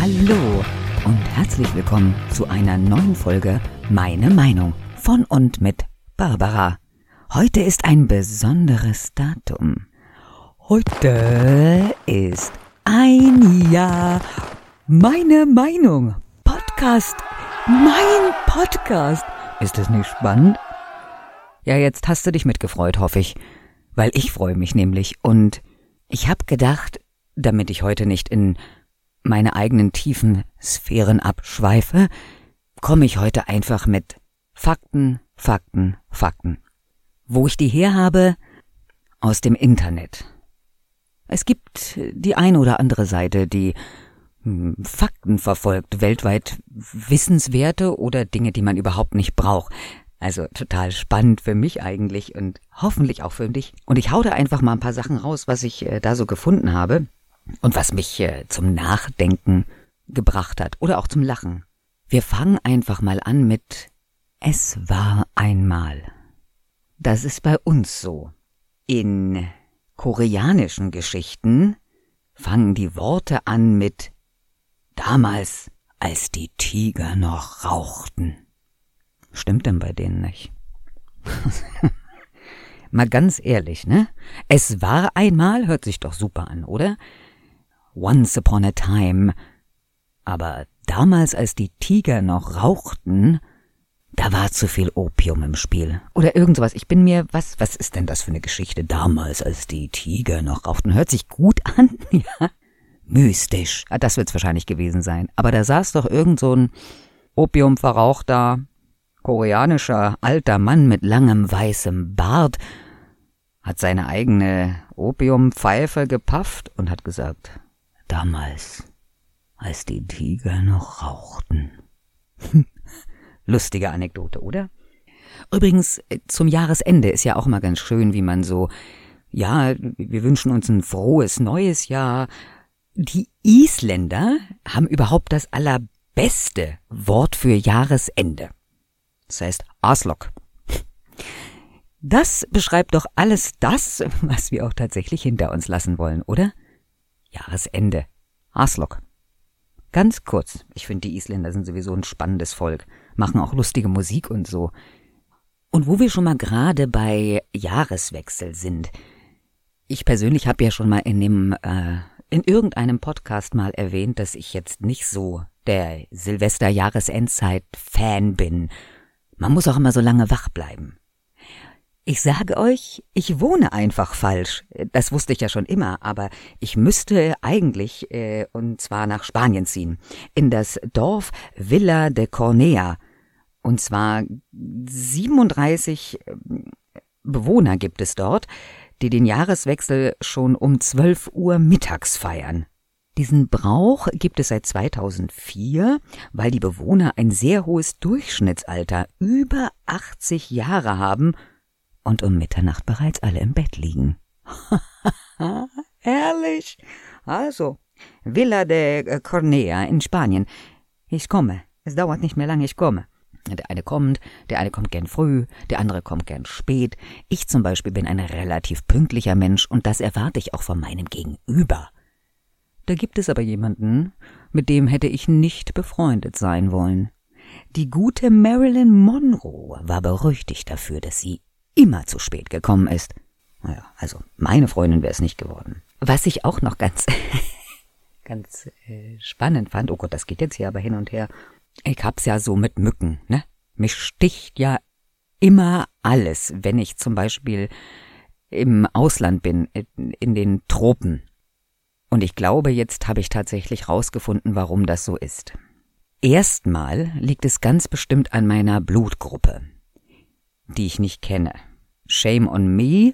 Hallo und herzlich willkommen zu einer neuen Folge Meine Meinung von und mit Barbara. Heute ist ein besonderes Datum. Heute ist ein Jahr Meine Meinung. Podcast. Mein Podcast. Ist es nicht spannend? Ja, jetzt hast du dich mitgefreut, hoffe ich. Weil ich freue mich nämlich und ich hab gedacht, damit ich heute nicht in meine eigenen tiefen Sphären abschweife, komme ich heute einfach mit Fakten, Fakten, Fakten. Wo ich die her habe? Aus dem Internet. Es gibt die eine oder andere Seite, die hm, Fakten verfolgt, weltweit Wissenswerte oder Dinge, die man überhaupt nicht braucht. Also total spannend für mich eigentlich und hoffentlich auch für dich. Und ich hau da einfach mal ein paar Sachen raus, was ich äh, da so gefunden habe und was mich äh, zum Nachdenken gebracht hat oder auch zum Lachen. Wir fangen einfach mal an mit Es war einmal. Das ist bei uns so. In koreanischen Geschichten fangen die Worte an mit Damals, als die Tiger noch rauchten. Stimmt denn bei denen nicht? Mal ganz ehrlich, ne? Es war einmal, hört sich doch super an, oder? Once upon a time. Aber damals, als die Tiger noch rauchten, da war zu viel Opium im Spiel. Oder irgend sowas. Ich bin mir, was, was ist denn das für eine Geschichte? Damals, als die Tiger noch rauchten. Hört sich gut an, ja? Mystisch. Ah, das wird's wahrscheinlich gewesen sein. Aber da saß doch irgend so ein opiumverrauchter koreanischer alter Mann mit langem weißem Bart hat seine eigene Opiumpfeife gepafft und hat gesagt, damals, als die Tiger noch rauchten. Lustige Anekdote, oder? Übrigens, zum Jahresende ist ja auch mal ganz schön, wie man so, ja, wir wünschen uns ein frohes neues Jahr. Die Isländer haben überhaupt das allerbeste Wort für Jahresende. Das heißt Aslok. Das beschreibt doch alles das, was wir auch tatsächlich hinter uns lassen wollen, oder? Jahresende. Aslok. Ganz kurz, ich finde, die Isländer sind sowieso ein spannendes Volk, machen auch lustige Musik und so. Und wo wir schon mal gerade bei Jahreswechsel sind, ich persönlich habe ja schon mal in dem äh, in irgendeinem Podcast mal erwähnt, dass ich jetzt nicht so der Silvester-Jahresendzeit-Fan bin man muss auch immer so lange wach bleiben. Ich sage euch, ich wohne einfach falsch. Das wusste ich ja schon immer, aber ich müsste eigentlich, äh, und zwar nach Spanien ziehen, in das Dorf Villa de Cornea. Und zwar 37 äh, Bewohner gibt es dort, die den Jahreswechsel schon um 12 Uhr mittags feiern. Diesen Brauch gibt es seit 2004, weil die Bewohner ein sehr hohes Durchschnittsalter, über 80 Jahre haben und um Mitternacht bereits alle im Bett liegen. Herrlich. Also, Villa de Cornea in Spanien. Ich komme. Es dauert nicht mehr lange, ich komme. Der eine kommt, der eine kommt gern früh, der andere kommt gern spät. Ich zum Beispiel bin ein relativ pünktlicher Mensch und das erwarte ich auch von meinem Gegenüber. Da gibt es aber jemanden, mit dem hätte ich nicht befreundet sein wollen. Die gute Marilyn Monroe war berüchtigt dafür, dass sie immer zu spät gekommen ist. Naja, also meine Freundin wäre es nicht geworden. Was ich auch noch ganz, ganz äh, spannend fand, oh Gott, das geht jetzt hier aber hin und her. Ich hab's ja so mit Mücken, ne? Mich sticht ja immer alles, wenn ich zum Beispiel im Ausland bin, in den Tropen. Und ich glaube, jetzt habe ich tatsächlich rausgefunden, warum das so ist. Erstmal liegt es ganz bestimmt an meiner Blutgruppe, die ich nicht kenne. Shame on me,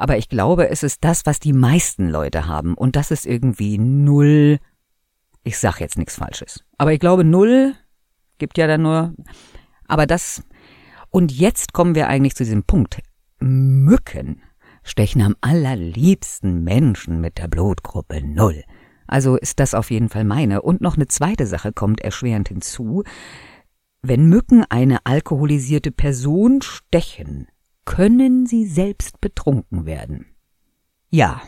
aber ich glaube, es ist das, was die meisten Leute haben. Und das ist irgendwie null. Ich sag jetzt nichts Falsches. Aber ich glaube, null gibt ja dann nur. Aber das. Und jetzt kommen wir eigentlich zu diesem Punkt. Mücken stechen am allerliebsten Menschen mit der Blutgruppe Null. Also ist das auf jeden Fall meine. Und noch eine zweite Sache kommt erschwerend hinzu. Wenn Mücken eine alkoholisierte Person stechen, können sie selbst betrunken werden. Ja,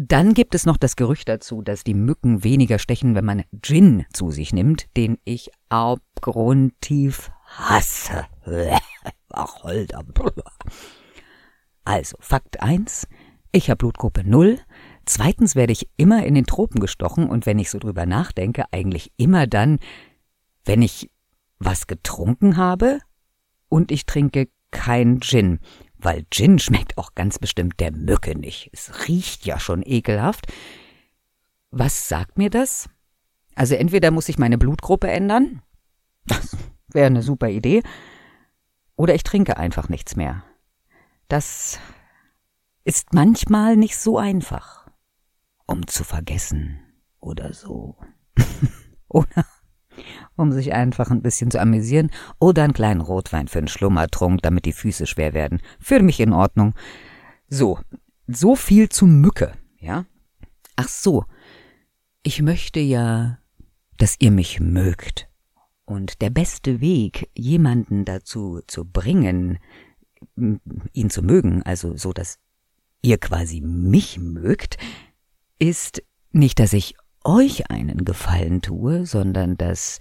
Dann gibt es noch das Gerücht dazu, dass die Mücken weniger stechen, wenn man Gin zu sich nimmt, den ich abgrundtief hasse. Wacholder. Also, Fakt 1. Ich habe Blutgruppe 0. Zweitens werde ich immer in den Tropen gestochen und wenn ich so drüber nachdenke, eigentlich immer dann, wenn ich was getrunken habe und ich trinke kein Gin weil Gin schmeckt auch ganz bestimmt der Mücke nicht. Es riecht ja schon ekelhaft. Was sagt mir das? Also entweder muss ich meine Blutgruppe ändern, das wäre eine super Idee, oder ich trinke einfach nichts mehr. Das ist manchmal nicht so einfach, um zu vergessen oder so. oder um sich einfach ein bisschen zu amüsieren, oder einen kleinen Rotwein für einen Schlummertrunk, damit die Füße schwer werden. Für mich in Ordnung. So, so viel zu Mücke, ja? Ach so, ich möchte ja, dass ihr mich mögt. Und der beste Weg, jemanden dazu zu bringen, ihn zu mögen, also so, dass ihr quasi mich mögt, ist nicht, dass ich euch einen Gefallen tue, sondern dass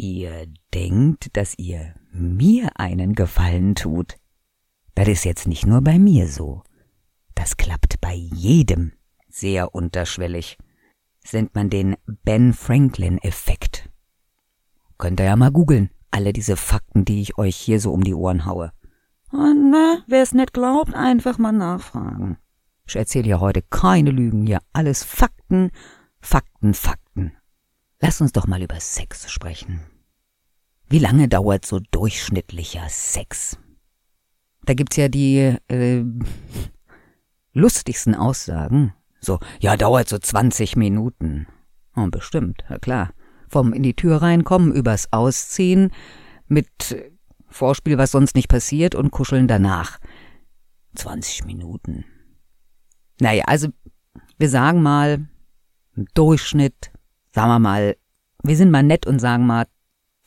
ihr denkt, dass ihr mir einen Gefallen tut. Das ist jetzt nicht nur bei mir so. Das klappt bei jedem sehr unterschwellig. Das man den Ben Franklin-Effekt. Könnt ihr ja mal googeln, alle diese Fakten, die ich euch hier so um die Ohren haue. Und na, wer's nicht glaubt, einfach mal nachfragen. Ich erzähle ja heute keine Lügen, hier alles Fakten Fakten, Fakten. Lass uns doch mal über Sex sprechen. Wie lange dauert so durchschnittlicher Sex? Da gibt's ja die äh, lustigsten Aussagen. So, ja, dauert so 20 Minuten. Oh, bestimmt, ja klar. Vom in die Tür reinkommen, übers Ausziehen, mit Vorspiel, was sonst nicht passiert, und kuscheln danach. 20 Minuten. Naja, also wir sagen mal im Durchschnitt, sagen wir mal, wir sind mal nett und sagen mal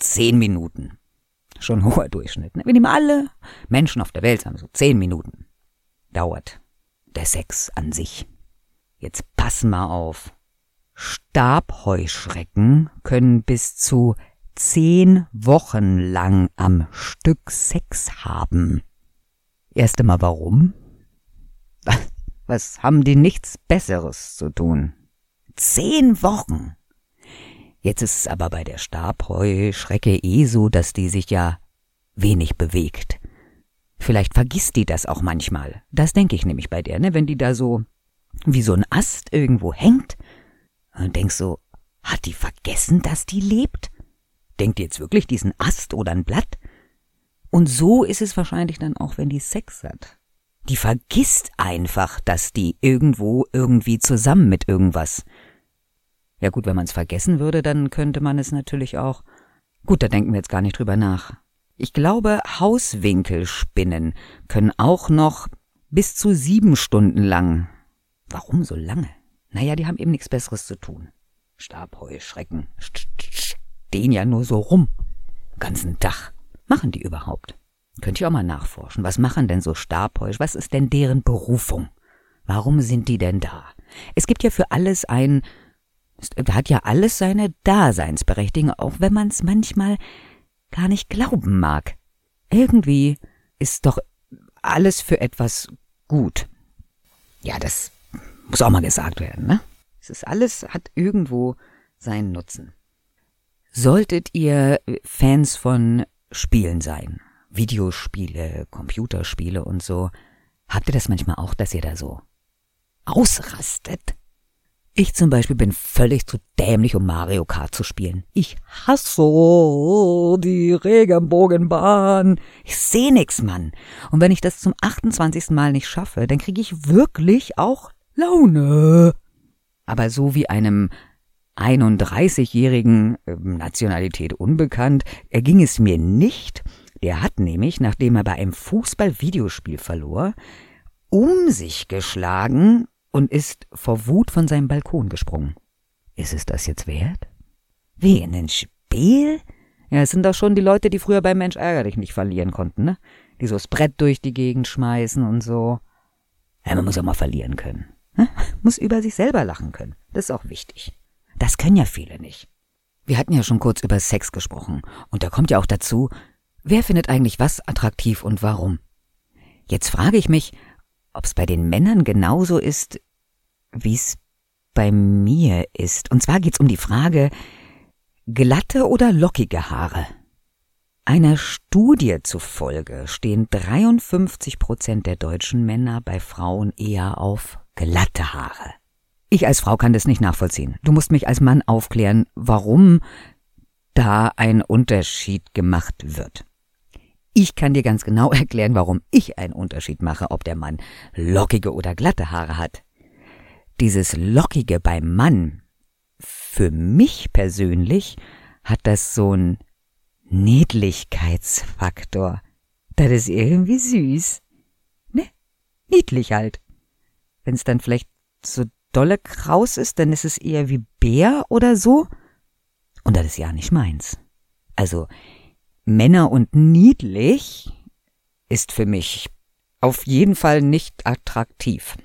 zehn Minuten. Schon hoher Durchschnitt. Ne? Wir nehmen alle Menschen auf der Welt, sagen so zehn Minuten. Dauert der Sex an sich. Jetzt pass mal auf. Stabheuschrecken können bis zu zehn Wochen lang am Stück Sex haben. Erst einmal warum? Was haben die nichts Besseres zu tun? Zehn Wochen. Jetzt ist es aber bei der Stabheuschrecke eh so, dass die sich ja wenig bewegt. Vielleicht vergisst die das auch manchmal. Das denke ich nämlich bei der, ne? Wenn die da so wie so ein Ast irgendwo hängt und denkst so, hat die vergessen, dass die lebt? Denkt die jetzt wirklich diesen Ast oder ein Blatt? Und so ist es wahrscheinlich dann auch, wenn die Sex hat. Die vergisst einfach, dass die irgendwo irgendwie zusammen mit irgendwas ja gut, wenn man es vergessen würde, dann könnte man es natürlich auch. Gut, da denken wir jetzt gar nicht drüber nach. Ich glaube, Hauswinkelspinnen können auch noch bis zu sieben Stunden lang. Warum so lange? Naja, die haben eben nichts Besseres zu tun. Stabheuschrecken stehen ja nur so rum. Ganzen Tag. Machen die überhaupt? Könnt ihr auch mal nachforschen. Was machen denn so Stabheusch? Was ist denn deren Berufung? Warum sind die denn da? Es gibt ja für alles ein hat ja alles seine Daseinsberechtigung, auch wenn man es manchmal gar nicht glauben mag. Irgendwie ist doch alles für etwas gut. Ja, das muss auch mal gesagt werden, ne? Es ist alles, hat irgendwo seinen Nutzen. Solltet ihr Fans von Spielen sein, Videospiele, Computerspiele und so, habt ihr das manchmal auch, dass ihr da so ausrastet? Ich zum Beispiel bin völlig zu dämlich, um Mario Kart zu spielen. Ich hasse die Regenbogenbahn. Ich seh nix, Mann. Und wenn ich das zum 28. Mal nicht schaffe, dann kriege ich wirklich auch Laune. Aber so wie einem 31-jährigen äh, Nationalität unbekannt, erging es mir nicht. Der hat nämlich, nachdem er bei einem Fußball-Videospiel verlor, um sich geschlagen und ist vor Wut von seinem Balkon gesprungen. Ist es das jetzt wert? Wie in ein Spiel? Ja, es sind doch schon die Leute, die früher beim Mensch ärger dich nicht verlieren konnten, ne? Die so das Brett durch die Gegend schmeißen und so. Ja, man muss ja mal verlieren können. Ne? Muss über sich selber lachen können. Das ist auch wichtig. Das können ja viele nicht. Wir hatten ja schon kurz über Sex gesprochen. Und da kommt ja auch dazu, wer findet eigentlich was attraktiv und warum? Jetzt frage ich mich, ob es bei den Männern genauso ist, wie es bei mir ist. Und zwar geht's um die Frage, glatte oder lockige Haare? Einer Studie zufolge stehen 53 Prozent der deutschen Männer bei Frauen eher auf glatte Haare. Ich als Frau kann das nicht nachvollziehen. Du musst mich als Mann aufklären, warum da ein Unterschied gemacht wird. Ich kann dir ganz genau erklären, warum ich einen Unterschied mache, ob der Mann lockige oder glatte Haare hat. Dieses Lockige beim Mann, für mich persönlich, hat das so ein Niedlichkeitsfaktor. Das ist irgendwie süß. Ne? Niedlich halt. Wenn's dann vielleicht so dolle kraus ist, dann ist es eher wie Bär oder so. Und das ist ja nicht meins. Also, Männer und niedlich ist für mich auf jeden Fall nicht attraktiv.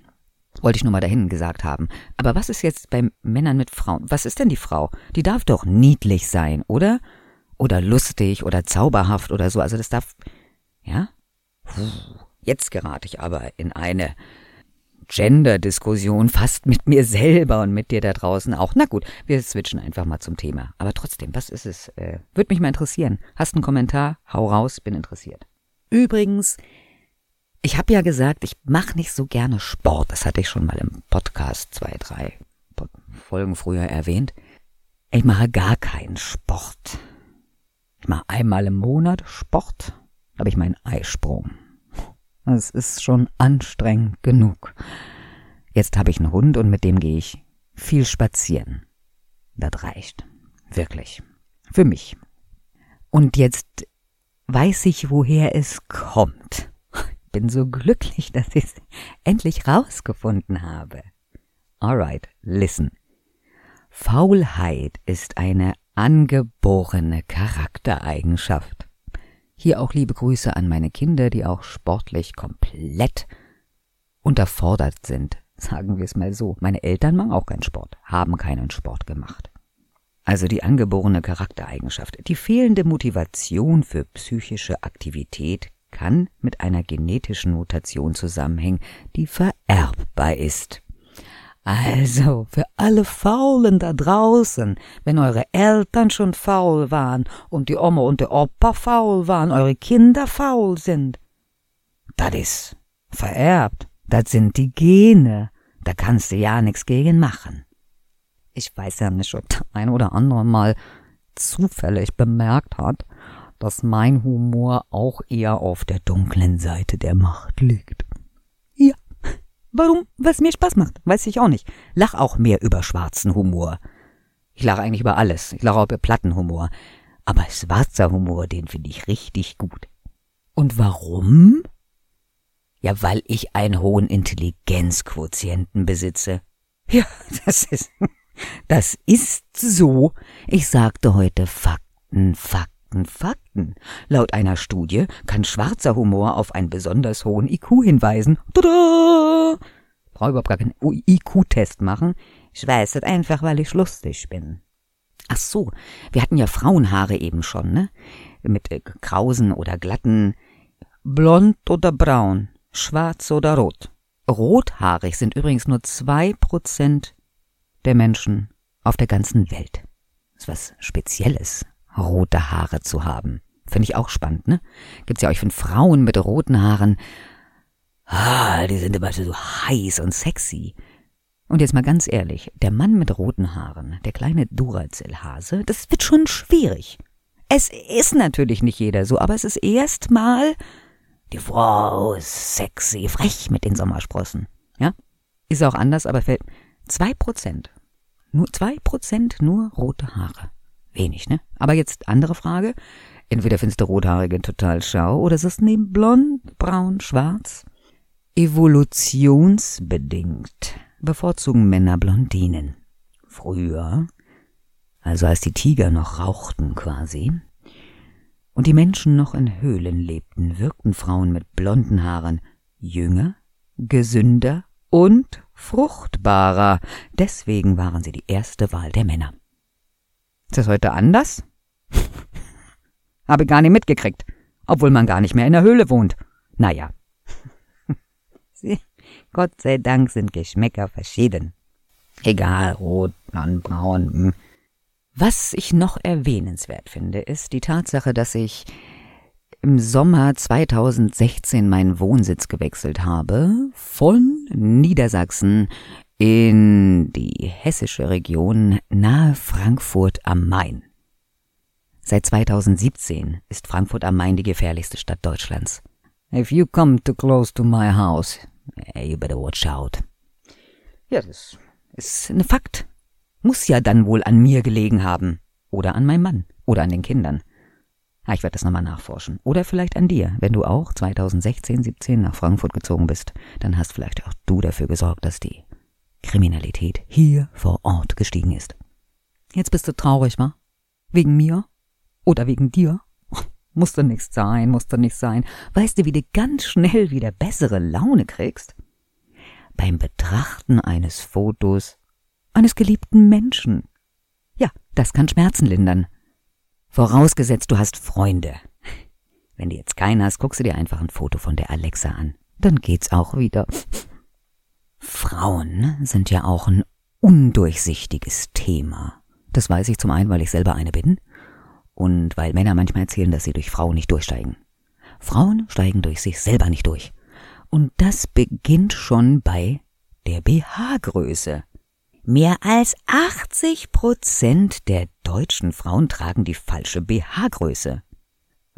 Wollte ich nur mal dahin gesagt haben. Aber was ist jetzt bei Männern mit Frauen? Was ist denn die Frau? Die darf doch niedlich sein, oder? Oder lustig oder zauberhaft oder so. Also das darf, ja? Jetzt gerate ich aber in eine Gender-Diskussion fast mit mir selber und mit dir da draußen auch. Na gut, wir switchen einfach mal zum Thema. Aber trotzdem, was ist es? Äh, Würde mich mal interessieren. Hast einen Kommentar? Hau raus, bin interessiert. Übrigens, ich habe ja gesagt, ich mache nicht so gerne Sport. Das hatte ich schon mal im Podcast zwei, drei Folgen früher erwähnt. Ich mache gar keinen Sport. Ich mache einmal im Monat Sport. Habe ich meinen Eisprung. Es ist schon anstrengend genug. Jetzt habe ich einen Hund und mit dem gehe ich viel spazieren. Das reicht. Wirklich. Für mich. Und jetzt weiß ich, woher es kommt. Bin so glücklich, dass ich es endlich rausgefunden habe. Alright, listen. Faulheit ist eine angeborene Charaktereigenschaft. Hier auch liebe Grüße an meine Kinder, die auch sportlich komplett unterfordert sind. Sagen wir es mal so. Meine Eltern machen auch keinen Sport, haben keinen Sport gemacht. Also die angeborene Charaktereigenschaft. Die fehlende Motivation für psychische Aktivität kann mit einer genetischen Mutation zusammenhängen, die vererbbar ist. Also, für alle Faulen da draußen, wenn eure Eltern schon faul waren und die Oma und der Opa faul waren, eure Kinder faul sind. Das ist vererbt. Das sind die Gene. Da kannst du ja nix gegen machen. Ich weiß ja nicht, ob der ein oder andere mal zufällig bemerkt hat, dass mein Humor auch eher auf der dunklen Seite der Macht liegt. Warum? Weil es mir Spaß macht. Weiß ich auch nicht. Lach auch mehr über schwarzen Humor. Ich lache eigentlich über alles. Ich lache auch über Plattenhumor. Aber schwarzer Humor, den finde ich richtig gut. Und warum? Ja, weil ich einen hohen Intelligenzquotienten besitze. Ja, das ist, das ist so. Ich sagte heute Fakten, Fakten. Fakten. Laut einer Studie kann schwarzer Humor auf einen besonders hohen IQ hinweisen. Tada! Brauche überhaupt gar keinen IQ-Test machen. Ich weiß das einfach, weil ich lustig bin. Ach so, wir hatten ja Frauenhaare eben schon, ne? Mit äh, krausen oder glatten, blond oder braun, schwarz oder rot. Rothaarig sind übrigens nur zwei Prozent der Menschen auf der ganzen Welt. Das ist was Spezielles rote Haare zu haben. Finde ich auch spannend, ne? Gibt's ja auch von Frauen mit roten Haaren. Ah, die sind immer so heiß und sexy. Und jetzt mal ganz ehrlich, der Mann mit roten Haaren, der kleine Duracell-Hase, das wird schon schwierig. Es ist natürlich nicht jeder so, aber es ist erstmal die Frau sexy, frech mit den Sommersprossen. Ja? Ist auch anders, aber fällt zwei Prozent. Nur zwei Prozent nur rote Haare. Wenig, ne? Aber jetzt andere Frage. Entweder findest du Rothaarige total schau oder ist es neben blond, braun, schwarz? Evolutionsbedingt bevorzugen Männer Blondinen. Früher, also als die Tiger noch rauchten quasi, und die Menschen noch in Höhlen lebten, wirkten Frauen mit blonden Haaren jünger, gesünder und fruchtbarer. Deswegen waren sie die erste Wahl der Männer. Ist das heute anders? Habe gar nicht mitgekriegt, obwohl man gar nicht mehr in der Höhle wohnt. Naja. Gott sei Dank sind Geschmäcker verschieden. Egal, rot, braun. Hm. Was ich noch erwähnenswert finde, ist die Tatsache, dass ich im Sommer 2016 meinen Wohnsitz gewechselt habe von Niedersachsen in die hessische Region nahe Frankfurt am Main. Seit 2017 ist Frankfurt am Main die gefährlichste Stadt Deutschlands. If you come too close to my house, you better watch out. Ja, das ist ein Fakt. Muss ja dann wohl an mir gelegen haben. Oder an meinem Mann. Oder an den Kindern. Ah, ich werde das nochmal nachforschen. Oder vielleicht an dir, wenn du auch 2016, 17 nach Frankfurt gezogen bist. Dann hast vielleicht auch du dafür gesorgt, dass die Kriminalität hier vor Ort gestiegen ist. Jetzt bist du traurig, wa? Wegen mir? Oder wegen dir? Musste nicht sein, musste nicht sein. Weißt du, wie du ganz schnell wieder bessere Laune kriegst? Beim Betrachten eines Fotos eines geliebten Menschen. Ja, das kann Schmerzen lindern. Vorausgesetzt, du hast Freunde. Wenn du jetzt keinen hast, guckst du dir einfach ein Foto von der Alexa an. Dann geht's auch wieder. Frauen sind ja auch ein undurchsichtiges Thema. Das weiß ich zum einen, weil ich selber eine bin und weil Männer manchmal erzählen, dass sie durch Frauen nicht durchsteigen. Frauen steigen durch sich selber nicht durch. Und das beginnt schon bei der BH-Größe. Mehr als 80 Prozent der deutschen Frauen tragen die falsche BH-Größe.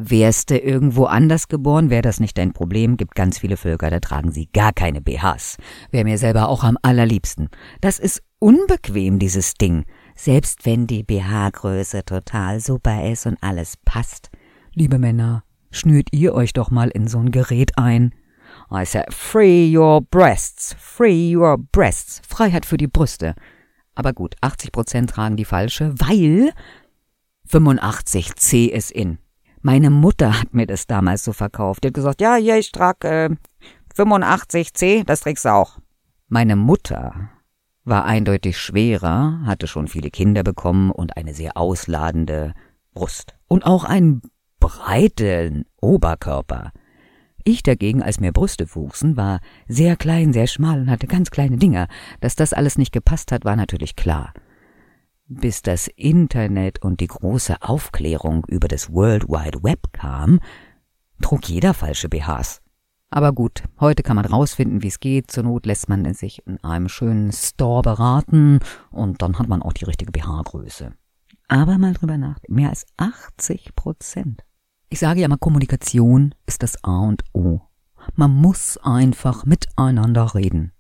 Wärst du irgendwo anders geboren, wäre das nicht dein Problem. Gibt ganz viele Völker, da tragen sie gar keine BHs. Wäre mir selber auch am allerliebsten. Das ist unbequem, dieses Ding. Selbst wenn die BH-Größe total super ist und alles passt. Liebe Männer, schnürt ihr euch doch mal in so ein Gerät ein. I said, free your breasts, free your breasts. Freiheit für die Brüste. Aber gut, 80 Prozent tragen die falsche, weil 85C ist in. Meine Mutter hat mir das damals so verkauft. Die hat gesagt, ja, hier, ich trage äh, 85C, das trägst du auch. Meine Mutter war eindeutig schwerer, hatte schon viele Kinder bekommen und eine sehr ausladende Brust. Und auch einen breiten Oberkörper. Ich dagegen, als mir Brüste wuchsen, war sehr klein, sehr schmal und hatte ganz kleine Dinger. Dass das alles nicht gepasst hat, war natürlich klar. Bis das Internet und die große Aufklärung über das World Wide Web kam, trug jeder falsche BHs. Aber gut, heute kann man rausfinden, wie es geht. Zur Not lässt man sich in einem schönen Store beraten und dann hat man auch die richtige BH-Größe. Aber mal drüber nach, mehr als 80 Prozent ich sage ja mal, Kommunikation ist das A und O. Man muss einfach miteinander reden.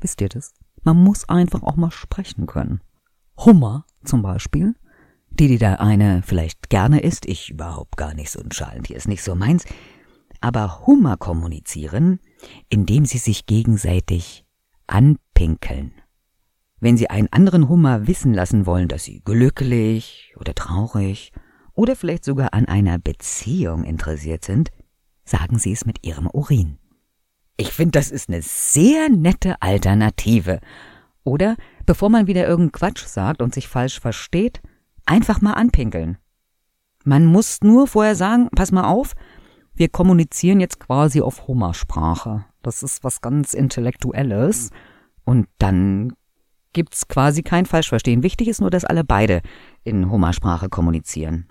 Wisst ihr das? Man muss einfach auch mal sprechen können. Hummer zum Beispiel, die, die da eine vielleicht gerne isst, ich überhaupt gar nicht so ein Schalentier, ist nicht so meins, aber Hummer kommunizieren, indem sie sich gegenseitig anpinkeln. Wenn sie einen anderen Hummer wissen lassen wollen, dass sie glücklich oder traurig oder vielleicht sogar an einer Beziehung interessiert sind, sagen Sie es mit Ihrem Urin. Ich finde, das ist eine sehr nette Alternative. Oder, bevor man wieder irgendeinen Quatsch sagt und sich falsch versteht, einfach mal anpinkeln. Man muss nur vorher sagen, pass mal auf, wir kommunizieren jetzt quasi auf Hummersprache. Das ist was ganz Intellektuelles. Und dann gibt's quasi kein Falschverstehen. Wichtig ist nur, dass alle beide in Hummersprache kommunizieren.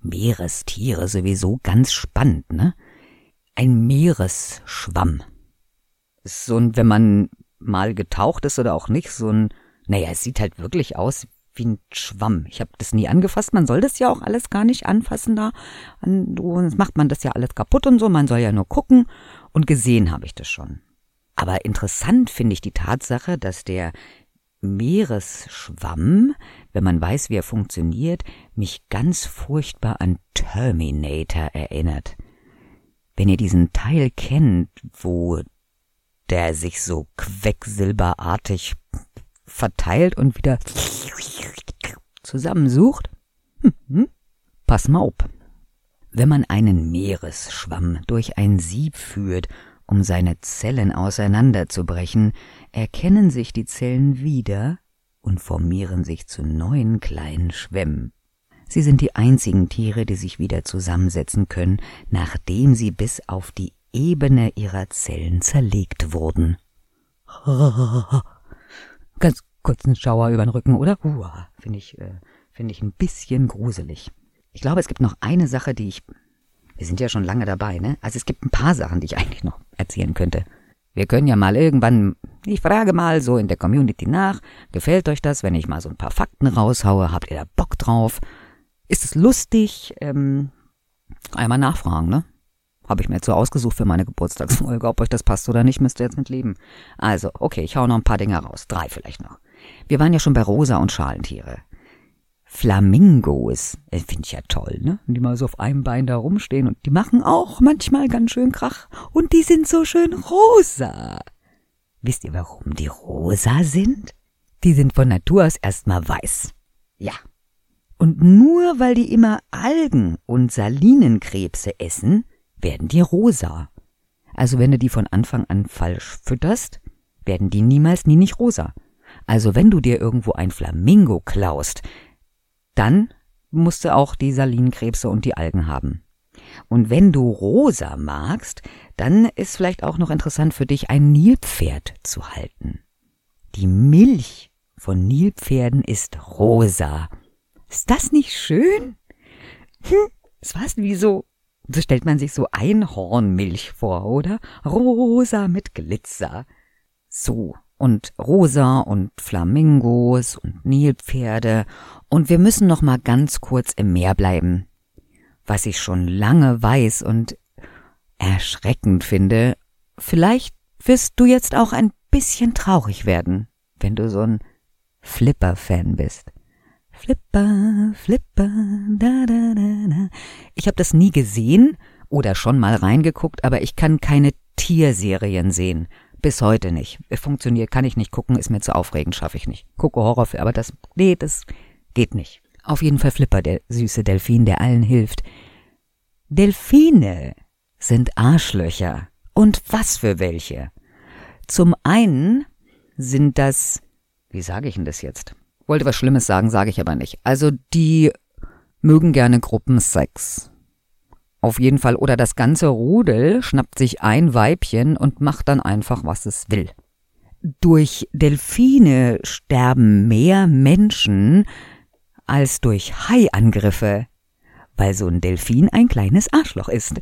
Meerestiere sowieso ganz spannend, ne? Ein Meeresschwamm. Ist so ein, wenn man mal getaucht ist oder auch nicht, so ein, naja, es sieht halt wirklich aus wie ein Schwamm. Ich habe das nie angefasst. Man soll das ja auch alles gar nicht anfassen da. Sonst macht man das ja alles kaputt und so. Man soll ja nur gucken. Und gesehen habe ich das schon. Aber interessant finde ich die Tatsache, dass der Meeresschwamm, wenn man weiß, wie er funktioniert, mich ganz furchtbar an Terminator erinnert. Wenn ihr diesen Teil kennt, wo der sich so quecksilberartig verteilt und wieder zusammensucht, hm, pass mal auf. Wenn man einen Meeresschwamm durch ein Sieb führt um seine Zellen auseinanderzubrechen, erkennen sich die Zellen wieder und formieren sich zu neuen kleinen Schwämmen. Sie sind die einzigen Tiere, die sich wieder zusammensetzen können, nachdem sie bis auf die Ebene ihrer Zellen zerlegt wurden. Ganz kurzen Schauer über den Rücken, oder? Finde ich, äh, ich ein bisschen gruselig. Ich glaube, es gibt noch eine Sache, die ich. Wir sind ja schon lange dabei, ne? Also es gibt ein paar Sachen, die ich eigentlich noch erzählen könnte. Wir können ja mal irgendwann, ich frage mal so in der Community nach, gefällt euch das, wenn ich mal so ein paar Fakten raushaue? Habt ihr da Bock drauf? Ist es lustig? Ähm, einmal nachfragen, ne? Habe ich mir jetzt so ausgesucht für meine Geburtstagsfolge. Ob euch das passt oder nicht, müsst ihr jetzt mit leben. Also, okay, ich hau noch ein paar Dinge raus. Drei vielleicht noch. Wir waren ja schon bei Rosa und Schalentiere. Flamingos, äh, finde ich ja toll, ne? Die mal so auf einem Bein da rumstehen und die machen auch manchmal ganz schön Krach. Und die sind so schön rosa. Wisst ihr, warum die rosa sind? Die sind von Natur aus erstmal weiß. Ja. Und nur weil die immer Algen und Salinenkrebse essen, werden die rosa. Also wenn du die von Anfang an falsch fütterst, werden die niemals nie nicht rosa. Also wenn du dir irgendwo ein Flamingo klaust, dann musst du auch die Salinenkrebse und die Algen haben. Und wenn du rosa magst, dann ist vielleicht auch noch interessant für dich, ein Nilpferd zu halten. Die Milch von Nilpferden ist rosa. Ist das nicht schön? Hm, es war wie so so stellt man sich so Einhornmilch vor, oder? Rosa mit Glitzer. So. Und Rosa und Flamingos und Nilpferde. Und wir müssen noch mal ganz kurz im Meer bleiben. Was ich schon lange weiß und erschreckend finde, vielleicht wirst du jetzt auch ein bisschen traurig werden, wenn du so ein Flipper-Fan bist. Flipper, Flipper, da, da, da, da. Ich habe das nie gesehen oder schon mal reingeguckt, aber ich kann keine Tierserien sehen. Bis heute nicht. Funktioniert, kann ich nicht gucken, ist mir zu aufregend, schaffe ich nicht. Gucke Horrorfilme, aber das, nee, das geht nicht. Auf jeden Fall Flipper, der süße Delfin, der allen hilft. Delfine sind Arschlöcher. Und was für welche? Zum einen sind das, wie sage ich denn das jetzt? Wollte was Schlimmes sagen, sage ich aber nicht. Also die mögen gerne Gruppensex. Auf jeden Fall. Oder das ganze Rudel schnappt sich ein Weibchen und macht dann einfach, was es will. Durch Delfine sterben mehr Menschen als durch Haiangriffe, weil so ein Delfin ein kleines Arschloch ist.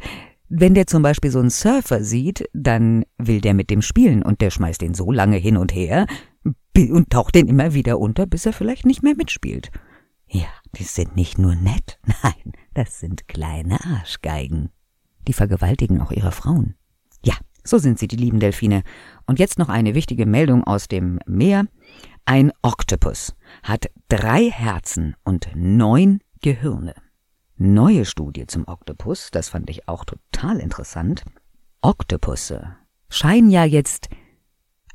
Wenn der zum Beispiel so einen Surfer sieht, dann will der mit dem spielen und der schmeißt ihn so lange hin und her, und taucht den immer wieder unter, bis er vielleicht nicht mehr mitspielt. Ja, die sind nicht nur nett, nein, das sind kleine Arschgeigen. Die vergewaltigen auch ihre Frauen. Ja, so sind sie, die lieben Delfine. Und jetzt noch eine wichtige Meldung aus dem Meer. Ein Oktopus hat drei Herzen und neun Gehirne. Neue Studie zum Oktopus, das fand ich auch total interessant. Oktopusse scheinen ja jetzt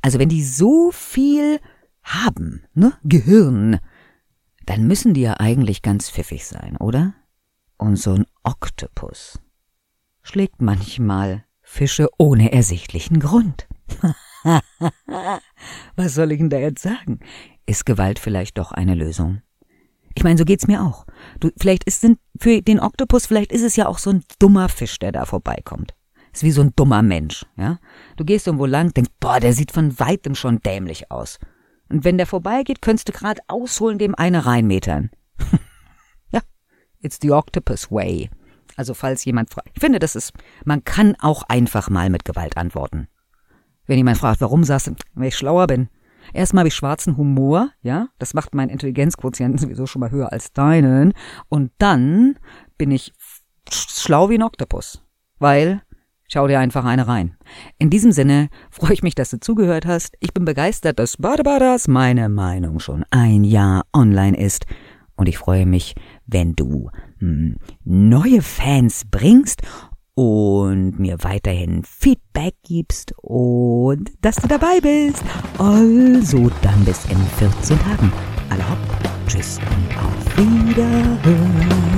also wenn die so viel haben, ne, Gehirn, dann müssen die ja eigentlich ganz pfiffig sein, oder? Und so ein Oktopus schlägt manchmal Fische ohne ersichtlichen Grund. Was soll ich denn da jetzt sagen? Ist Gewalt vielleicht doch eine Lösung? Ich meine, so geht's mir auch. Du, vielleicht ist sind für den Oktopus, vielleicht ist es ja auch so ein dummer Fisch, der da vorbeikommt. Ist wie so ein dummer Mensch, ja? Du gehst irgendwo lang, denkst, boah, der sieht von weitem schon dämlich aus. Und wenn der vorbeigeht, könntest du grad ausholen, dem eine reinmetern. ja, it's the octopus way. Also falls jemand fragt, ich finde, das ist, man kann auch einfach mal mit Gewalt antworten. Wenn jemand fragt, warum sagst du, weil ich schlauer bin. Erstmal habe ich schwarzen Humor, ja, das macht meinen Intelligenzquotienten sowieso schon mal höher als deinen. Und dann bin ich schlau wie ein Oktopus. Weil Schau dir einfach eine rein. In diesem Sinne freue ich mich, dass du zugehört hast. Ich bin begeistert, dass Badebadas meine Meinung schon ein Jahr online ist. Und ich freue mich, wenn du hm, neue Fans bringst und mir weiterhin Feedback gibst und dass du dabei bist. Also dann bis in 14 Tagen. Alle hopp, tschüss und auf Wiederhören.